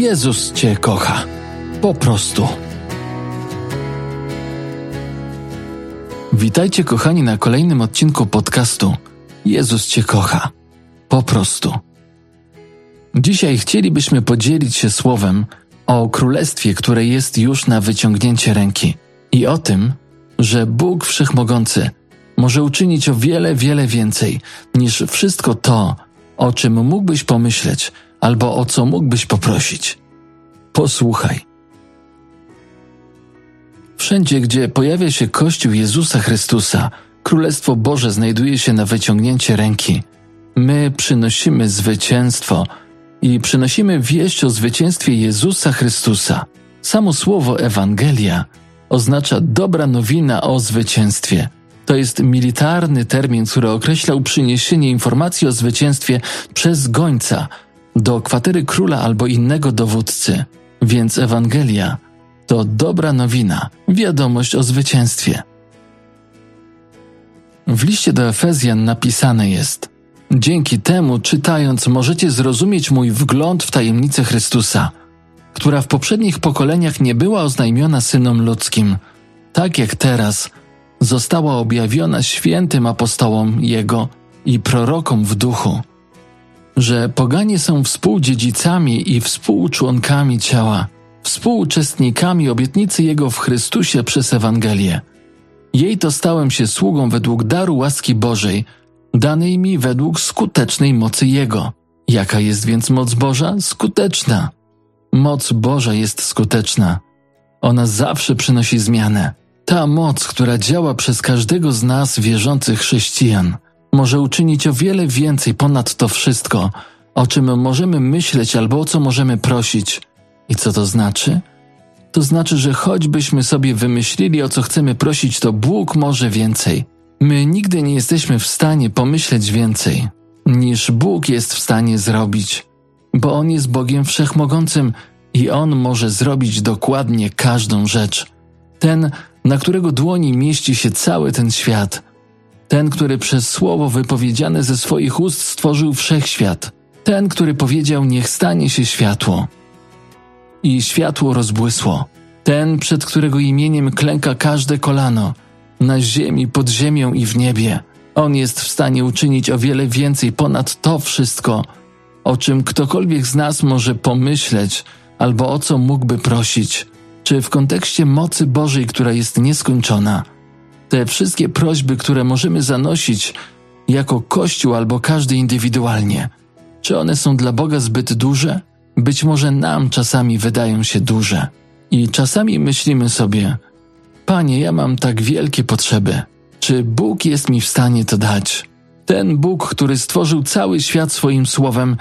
Jezus Cię kocha. Po prostu. Witajcie, kochani, na kolejnym odcinku podcastu Jezus Cię kocha. Po prostu. Dzisiaj chcielibyśmy podzielić się słowem o królestwie, które jest już na wyciągnięcie ręki i o tym, że Bóg Wszechmogący może uczynić o wiele, wiele więcej niż wszystko to, o czym mógłbyś pomyśleć albo o co mógłbyś poprosić. Posłuchaj. Wszędzie, gdzie pojawia się Kościół Jezusa Chrystusa, Królestwo Boże znajduje się na wyciągnięcie ręki. My przynosimy zwycięstwo i przynosimy wieść o zwycięstwie Jezusa Chrystusa. Samo słowo Ewangelia oznacza dobra nowina o zwycięstwie. To jest militarny termin, który określał przyniesienie informacji o zwycięstwie przez gońca do kwatery króla albo innego dowódcy. Więc Ewangelia to dobra nowina, wiadomość o zwycięstwie. W liście do Efezjan napisane jest: Dzięki temu, czytając, możecie zrozumieć mój wgląd w tajemnicę Chrystusa, która w poprzednich pokoleniach nie była oznajmiona synom ludzkim, tak jak teraz została objawiona świętym apostołom Jego i prorokom w duchu, że poganie są współdziedzicami i współczłonkami ciała, współuczestnikami obietnicy Jego w Chrystusie przez Ewangelię. Jej to stałem się sługą według daru łaski Bożej, danej mi według skutecznej mocy Jego. Jaka jest więc moc Boża? Skuteczna. Moc Boża jest skuteczna. Ona zawsze przynosi zmianę. Ta moc, która działa przez każdego z nas wierzących chrześcijan, może uczynić o wiele więcej ponad to wszystko, o czym możemy myśleć albo o co możemy prosić. I co to znaczy? To znaczy, że choćbyśmy sobie wymyślili, o co chcemy prosić, to Bóg może więcej. My nigdy nie jesteśmy w stanie pomyśleć więcej, niż Bóg jest w stanie zrobić, bo On jest Bogiem Wszechmogącym i On może zrobić dokładnie każdą rzecz. Ten, na którego dłoni mieści się cały ten świat. Ten, który przez słowo wypowiedziane ze swoich ust stworzył wszechświat. Ten, który powiedział: Niech stanie się światło. I światło rozbłysło. Ten, przed którego imieniem klęka każde kolano, na ziemi, pod ziemią i w niebie. On jest w stanie uczynić o wiele więcej ponad to wszystko, o czym ktokolwiek z nas może pomyśleć albo o co mógłby prosić czy w kontekście mocy Bożej, która jest nieskończona, te wszystkie prośby, które możemy zanosić jako Kościół albo każdy indywidualnie, czy one są dla Boga zbyt duże? Być może nam czasami wydają się duże. I czasami myślimy sobie, Panie, ja mam tak wielkie potrzeby. Czy Bóg jest mi w stanie to dać? Ten Bóg, który stworzył cały świat swoim słowem,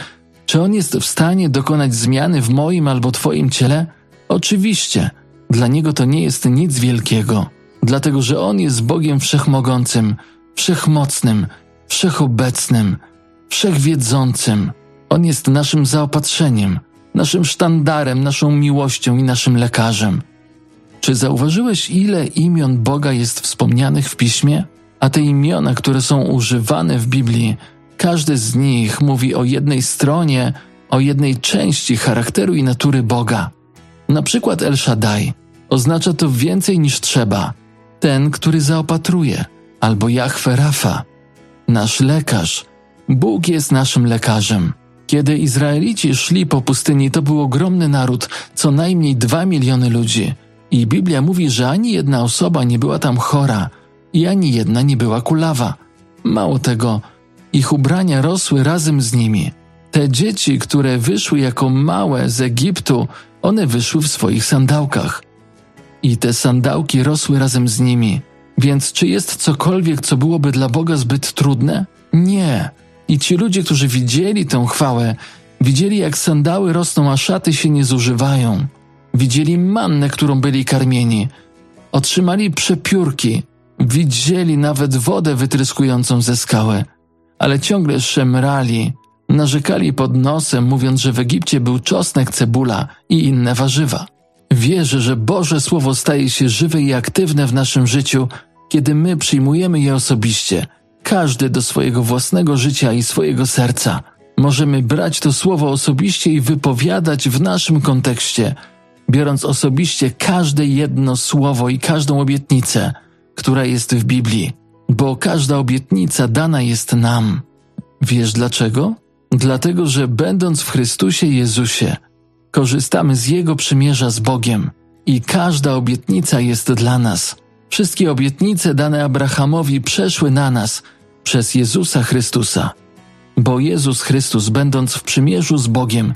czy on jest w stanie dokonać zmiany w moim albo Twoim ciele? Oczywiście, dla niego to nie jest nic wielkiego, dlatego że on jest Bogiem wszechmogącym, wszechmocnym, wszechobecnym, wszechwiedzącym. On jest naszym zaopatrzeniem, naszym sztandarem, naszą miłością i naszym lekarzem. Czy zauważyłeś, ile imion Boga jest wspomnianych w piśmie? A te imiona, które są używane w Biblii, każde z nich mówi o jednej stronie, o jednej części charakteru i natury Boga. Na przykład El Shaddai oznacza to więcej niż trzeba. Ten, który zaopatruje, albo Jahwe Rafa, nasz lekarz. Bóg jest naszym lekarzem. Kiedy Izraelici szli po pustyni, to był ogromny naród, co najmniej dwa miliony ludzi. I Biblia mówi, że ani jedna osoba nie była tam chora i ani jedna nie była kulawa. Mało tego, ich ubrania rosły razem z nimi. Te dzieci, które wyszły jako małe z Egiptu, one wyszły w swoich sandałkach. I te sandałki rosły razem z nimi. Więc czy jest cokolwiek, co byłoby dla Boga zbyt trudne? Nie. I ci ludzie, którzy widzieli tę chwałę, widzieli jak sandały rosną, a szaty się nie zużywają. Widzieli mannę, którą byli karmieni. Otrzymali przepiórki. Widzieli nawet wodę wytryskującą ze skały. Ale ciągle szemrali, Narzekali pod nosem, mówiąc, że w Egipcie był czosnek, cebula i inne warzywa. Wierzę, że Boże Słowo staje się żywe i aktywne w naszym życiu, kiedy my przyjmujemy je osobiście, każdy do swojego własnego życia i swojego serca. możemy brać to słowo osobiście i wypowiadać w naszym kontekście, biorąc osobiście każde jedno słowo i każdą obietnicę, która jest w Biblii, bo każda obietnica dana jest nam. Wiesz dlaczego? Dlatego, że będąc w Chrystusie Jezusie, korzystamy z Jego przymierza z Bogiem i każda obietnica jest dla nas. Wszystkie obietnice dane Abrahamowi przeszły na nas przez Jezusa Chrystusa, bo Jezus Chrystus, będąc w przymierzu z Bogiem,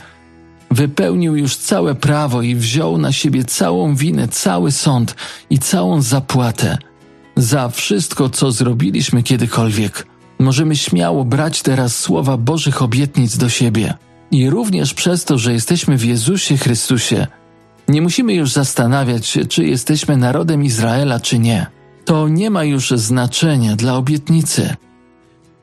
wypełnił już całe prawo i wziął na siebie całą winę, cały sąd i całą zapłatę za wszystko, co zrobiliśmy kiedykolwiek. Możemy śmiało brać teraz słowa Bożych obietnic do siebie. I również przez to, że jesteśmy w Jezusie Chrystusie, nie musimy już zastanawiać się, czy jesteśmy narodem Izraela, czy nie. To nie ma już znaczenia dla obietnicy.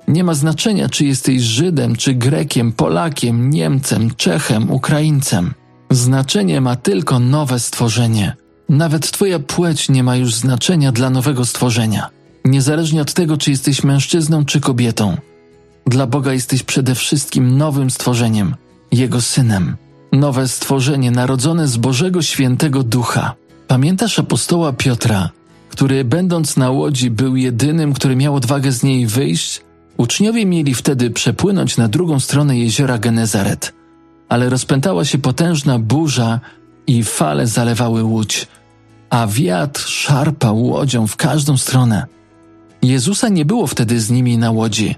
Nie ma znaczenia, czy jesteś Żydem, czy Grekiem, Polakiem, Niemcem, Czechem, Ukraińcem. Znaczenie ma tylko nowe stworzenie. Nawet Twoja płeć nie ma już znaczenia dla nowego stworzenia. Niezależnie od tego, czy jesteś mężczyzną, czy kobietą. Dla Boga jesteś przede wszystkim nowym stworzeniem, Jego synem. Nowe stworzenie narodzone z Bożego Świętego Ducha. Pamiętasz apostoła Piotra, który będąc na łodzi był jedynym, który miał odwagę z niej wyjść? Uczniowie mieli wtedy przepłynąć na drugą stronę jeziora Genezaret, ale rozpętała się potężna burza i fale zalewały łódź, a wiatr szarpał łodzią w każdą stronę. Jezusa nie było wtedy z nimi na łodzi.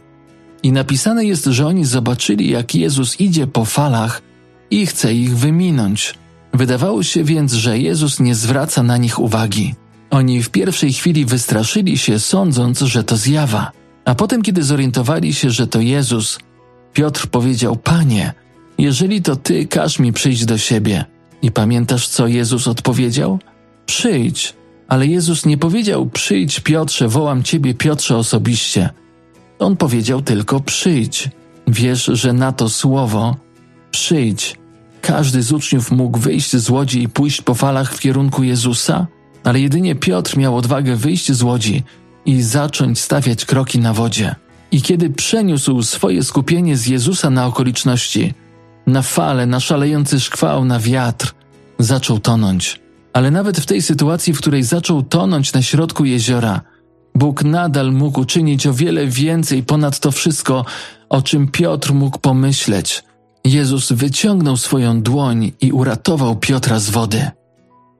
I napisane jest, że oni zobaczyli, jak Jezus idzie po falach i chce ich wyminąć. Wydawało się więc, że Jezus nie zwraca na nich uwagi. Oni w pierwszej chwili wystraszyli się, sądząc, że to zjawa. A potem, kiedy zorientowali się, że to Jezus, Piotr powiedział: Panie, jeżeli to ty, każ mi przyjść do siebie. I pamiętasz, co Jezus odpowiedział? Przyjdź. Ale Jezus nie powiedział: Przyjdź, Piotrze, wołam ciebie, Piotrze, osobiście. On powiedział tylko: Przyjdź. Wiesz, że na to słowo przyjdź. Każdy z uczniów mógł wyjść z łodzi i pójść po falach w kierunku Jezusa, ale jedynie Piotr miał odwagę wyjść z łodzi i zacząć stawiać kroki na wodzie. I kiedy przeniósł swoje skupienie z Jezusa na okoliczności, na fale, na szalejący szkwał, na wiatr, zaczął tonąć. Ale nawet w tej sytuacji, w której zaczął tonąć na środku jeziora, Bóg nadal mógł uczynić o wiele więcej ponad to wszystko, o czym Piotr mógł pomyśleć. Jezus wyciągnął swoją dłoń i uratował Piotra z wody.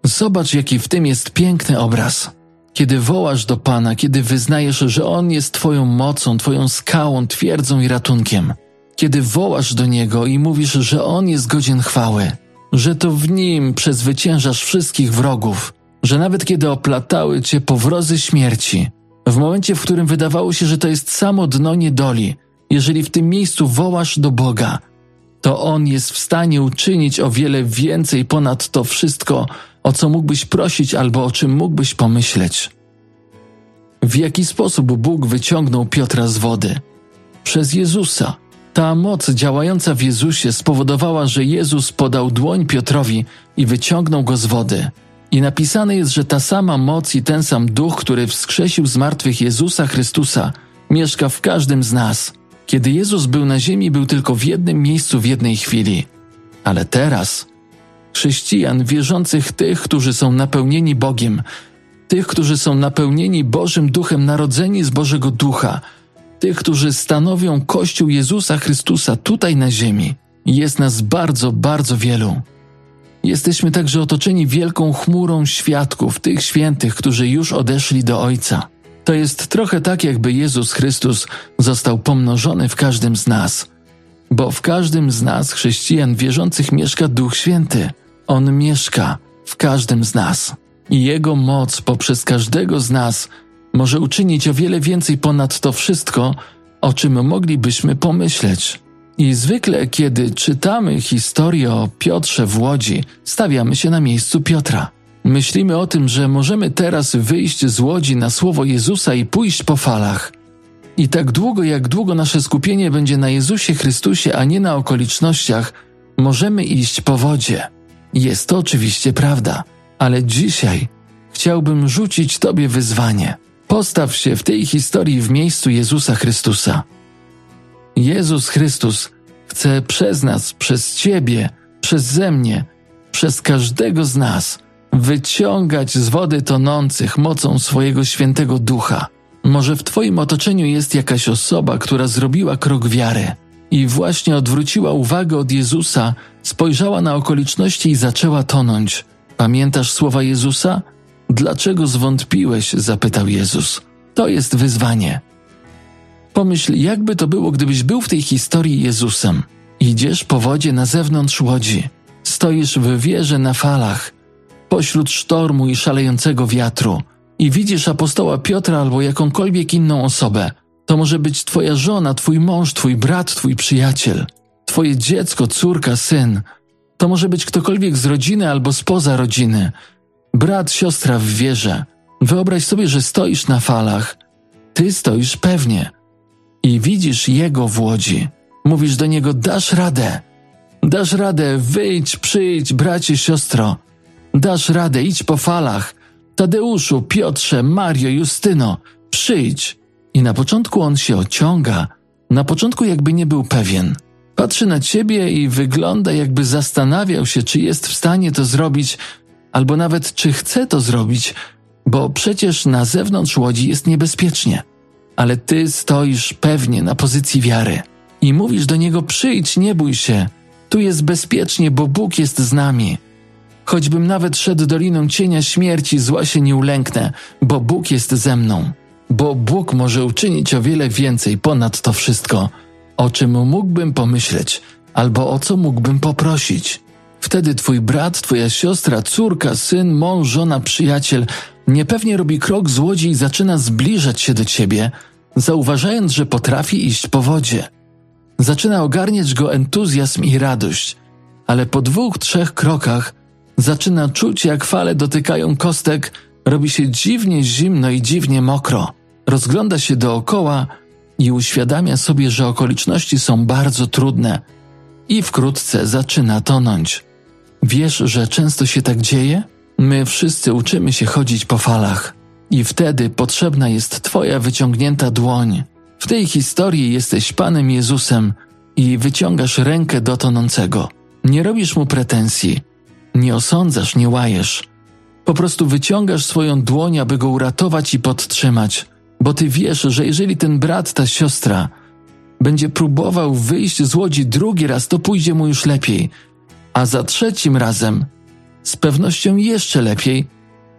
Zobacz, jaki w tym jest piękny obraz. Kiedy wołasz do Pana, kiedy wyznajesz, że On jest Twoją mocą, Twoją skałą, twierdzą i ratunkiem, kiedy wołasz do Niego i mówisz, że On jest godzien chwały, że to w Nim przezwyciężasz wszystkich wrogów, że nawet kiedy oplatały Cię powrozy śmierci, w momencie, w którym wydawało się, że to jest samo dno niedoli, jeżeli w tym miejscu wołasz do Boga, to On jest w stanie uczynić o wiele więcej ponad to wszystko, o co mógłbyś prosić albo o czym mógłbyś pomyśleć. W jaki sposób Bóg wyciągnął Piotra z wody? Przez Jezusa. Ta moc działająca w Jezusie spowodowała, że Jezus podał dłoń Piotrowi i wyciągnął go z wody. I napisane jest, że ta sama moc i ten sam duch, który wskrzesił z martwych Jezusa Chrystusa, mieszka w każdym z nas. Kiedy Jezus był na ziemi, był tylko w jednym miejscu w jednej chwili. Ale teraz chrześcijan, wierzących tych, którzy są napełnieni Bogiem, tych, którzy są napełnieni Bożym Duchem, narodzeni z Bożego Ducha, tych, którzy stanowią Kościół Jezusa Chrystusa tutaj na ziemi. Jest nas bardzo, bardzo wielu. Jesteśmy także otoczeni wielką chmurą świadków, tych świętych, którzy już odeszli do Ojca. To jest trochę tak, jakby Jezus Chrystus został pomnożony w każdym z nas, bo w każdym z nas, chrześcijan wierzących, mieszka Duch Święty. On mieszka w każdym z nas. I Jego moc poprzez każdego z nas może uczynić o wiele więcej ponad to wszystko, o czym moglibyśmy pomyśleć. I zwykle, kiedy czytamy historię o Piotrze w łodzi, stawiamy się na miejscu Piotra. Myślimy o tym, że możemy teraz wyjść z łodzi na słowo Jezusa i pójść po falach. I tak długo, jak długo nasze skupienie będzie na Jezusie Chrystusie, a nie na okolicznościach, możemy iść po wodzie. Jest to oczywiście prawda, ale dzisiaj chciałbym rzucić Tobie wyzwanie. Postaw się w tej historii w miejscu Jezusa Chrystusa. Jezus Chrystus chce przez nas, przez Ciebie, przeze mnie, przez każdego z nas wyciągać z wody tonących mocą swojego świętego ducha. Może w Twoim otoczeniu jest jakaś osoba, która zrobiła krok wiary i właśnie odwróciła uwagę od Jezusa, spojrzała na okoliczności i zaczęła tonąć. Pamiętasz słowa Jezusa? Dlaczego zwątpiłeś? zapytał Jezus. To jest wyzwanie. Pomyśl, jakby to było, gdybyś był w tej historii Jezusem. Idziesz po wodzie na zewnątrz łodzi, stoisz w wieży na falach, pośród sztormu i szalejącego wiatru i widzisz apostoła Piotra albo jakąkolwiek inną osobę. To może być twoja żona, twój mąż, twój brat, twój przyjaciel, twoje dziecko, córka, syn. To może być ktokolwiek z rodziny albo spoza rodziny, brat, siostra w wierze. Wyobraź sobie, że stoisz na falach. Ty stoisz pewnie i widzisz jego w łodzi. Mówisz do niego: Dasz radę, dasz radę, wyjdź, przyjdź, bracie, siostro. Dasz radę, idź po falach. Tadeuszu, Piotrze, Mario, Justyno, przyjdź. I na początku on się ociąga, na początku jakby nie był pewien. Patrzy na ciebie i wygląda, jakby zastanawiał się, czy jest w stanie to zrobić, albo nawet czy chce to zrobić, bo przecież na zewnątrz łodzi jest niebezpiecznie. Ale ty stoisz pewnie na pozycji wiary i mówisz do niego: Przyjdź, nie bój się, tu jest bezpiecznie, bo Bóg jest z nami. Choćbym nawet szedł doliną cienia śmierci, zła się nie ulęknę, bo Bóg jest ze mną. Bo Bóg może uczynić o wiele więcej ponad to wszystko, o czym mógłbym pomyśleć, albo o co mógłbym poprosić. Wtedy twój brat, twoja siostra, córka, syn, mąż, żona, przyjaciel niepewnie robi krok z łodzi i zaczyna zbliżać się do ciebie, zauważając, że potrafi iść po wodzie. Zaczyna ogarniać go entuzjazm i radość, ale po dwóch, trzech krokach zaczyna czuć, jak fale dotykają kostek, robi się dziwnie zimno i dziwnie mokro. Rozgląda się dookoła i uświadamia sobie, że okoliczności są bardzo trudne i wkrótce zaczyna tonąć. Wiesz, że często się tak dzieje? My wszyscy uczymy się chodzić po falach i wtedy potrzebna jest Twoja wyciągnięta dłoń. W tej historii jesteś Panem Jezusem i wyciągasz rękę do tonącego. Nie robisz mu pretensji, nie osądzasz, nie łajesz. Po prostu wyciągasz swoją dłoń, aby go uratować i podtrzymać, bo ty wiesz, że jeżeli ten brat, ta siostra będzie próbował wyjść z łodzi drugi raz, to pójdzie mu już lepiej, a za trzecim razem z pewnością jeszcze lepiej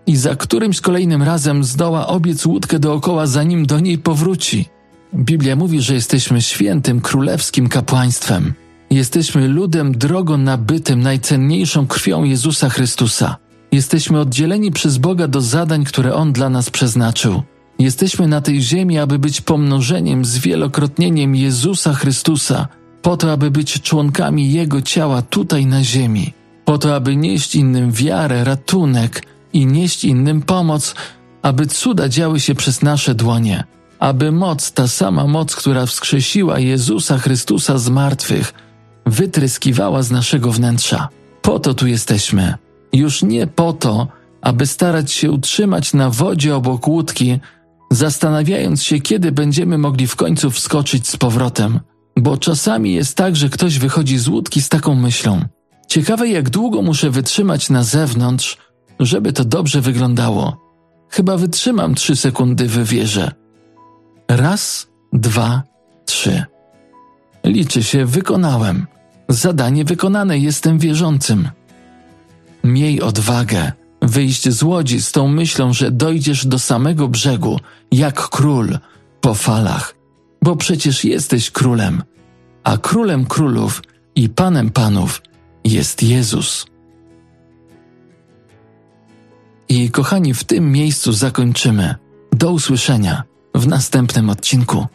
i za którymś kolejnym razem zdoła obiec łódkę dookoła, zanim do niej powróci. Biblia mówi, że jesteśmy świętym królewskim kapłaństwem. Jesteśmy ludem drogo nabytym najcenniejszą krwią Jezusa Chrystusa. Jesteśmy oddzieleni przez Boga do zadań, które On dla nas przeznaczył. Jesteśmy na tej ziemi, aby być pomnożeniem, zwielokrotnieniem Jezusa Chrystusa, po to, aby być członkami Jego ciała tutaj na ziemi, po to, aby nieść innym wiarę, ratunek i nieść innym pomoc, aby cuda działy się przez nasze dłonie, aby moc, ta sama moc, która wskrzesiła Jezusa Chrystusa z martwych, wytryskiwała z naszego wnętrza. Po to tu jesteśmy. Już nie po to, aby starać się utrzymać na wodzie obok łódki, zastanawiając się, kiedy będziemy mogli w końcu wskoczyć z powrotem. Bo czasami jest tak, że ktoś wychodzi z łódki z taką myślą. Ciekawe, jak długo muszę wytrzymać na zewnątrz, żeby to dobrze wyglądało. Chyba wytrzymam trzy sekundy w wieże. Raz, dwa, trzy. Liczy się, wykonałem. Zadanie wykonane, jestem wierzącym. Miej odwagę wyjść z łodzi z tą myślą, że dojdziesz do samego brzegu, jak król, po falach, bo przecież jesteś królem, a królem królów i panem panów jest Jezus. I kochani, w tym miejscu zakończymy. Do usłyszenia w następnym odcinku.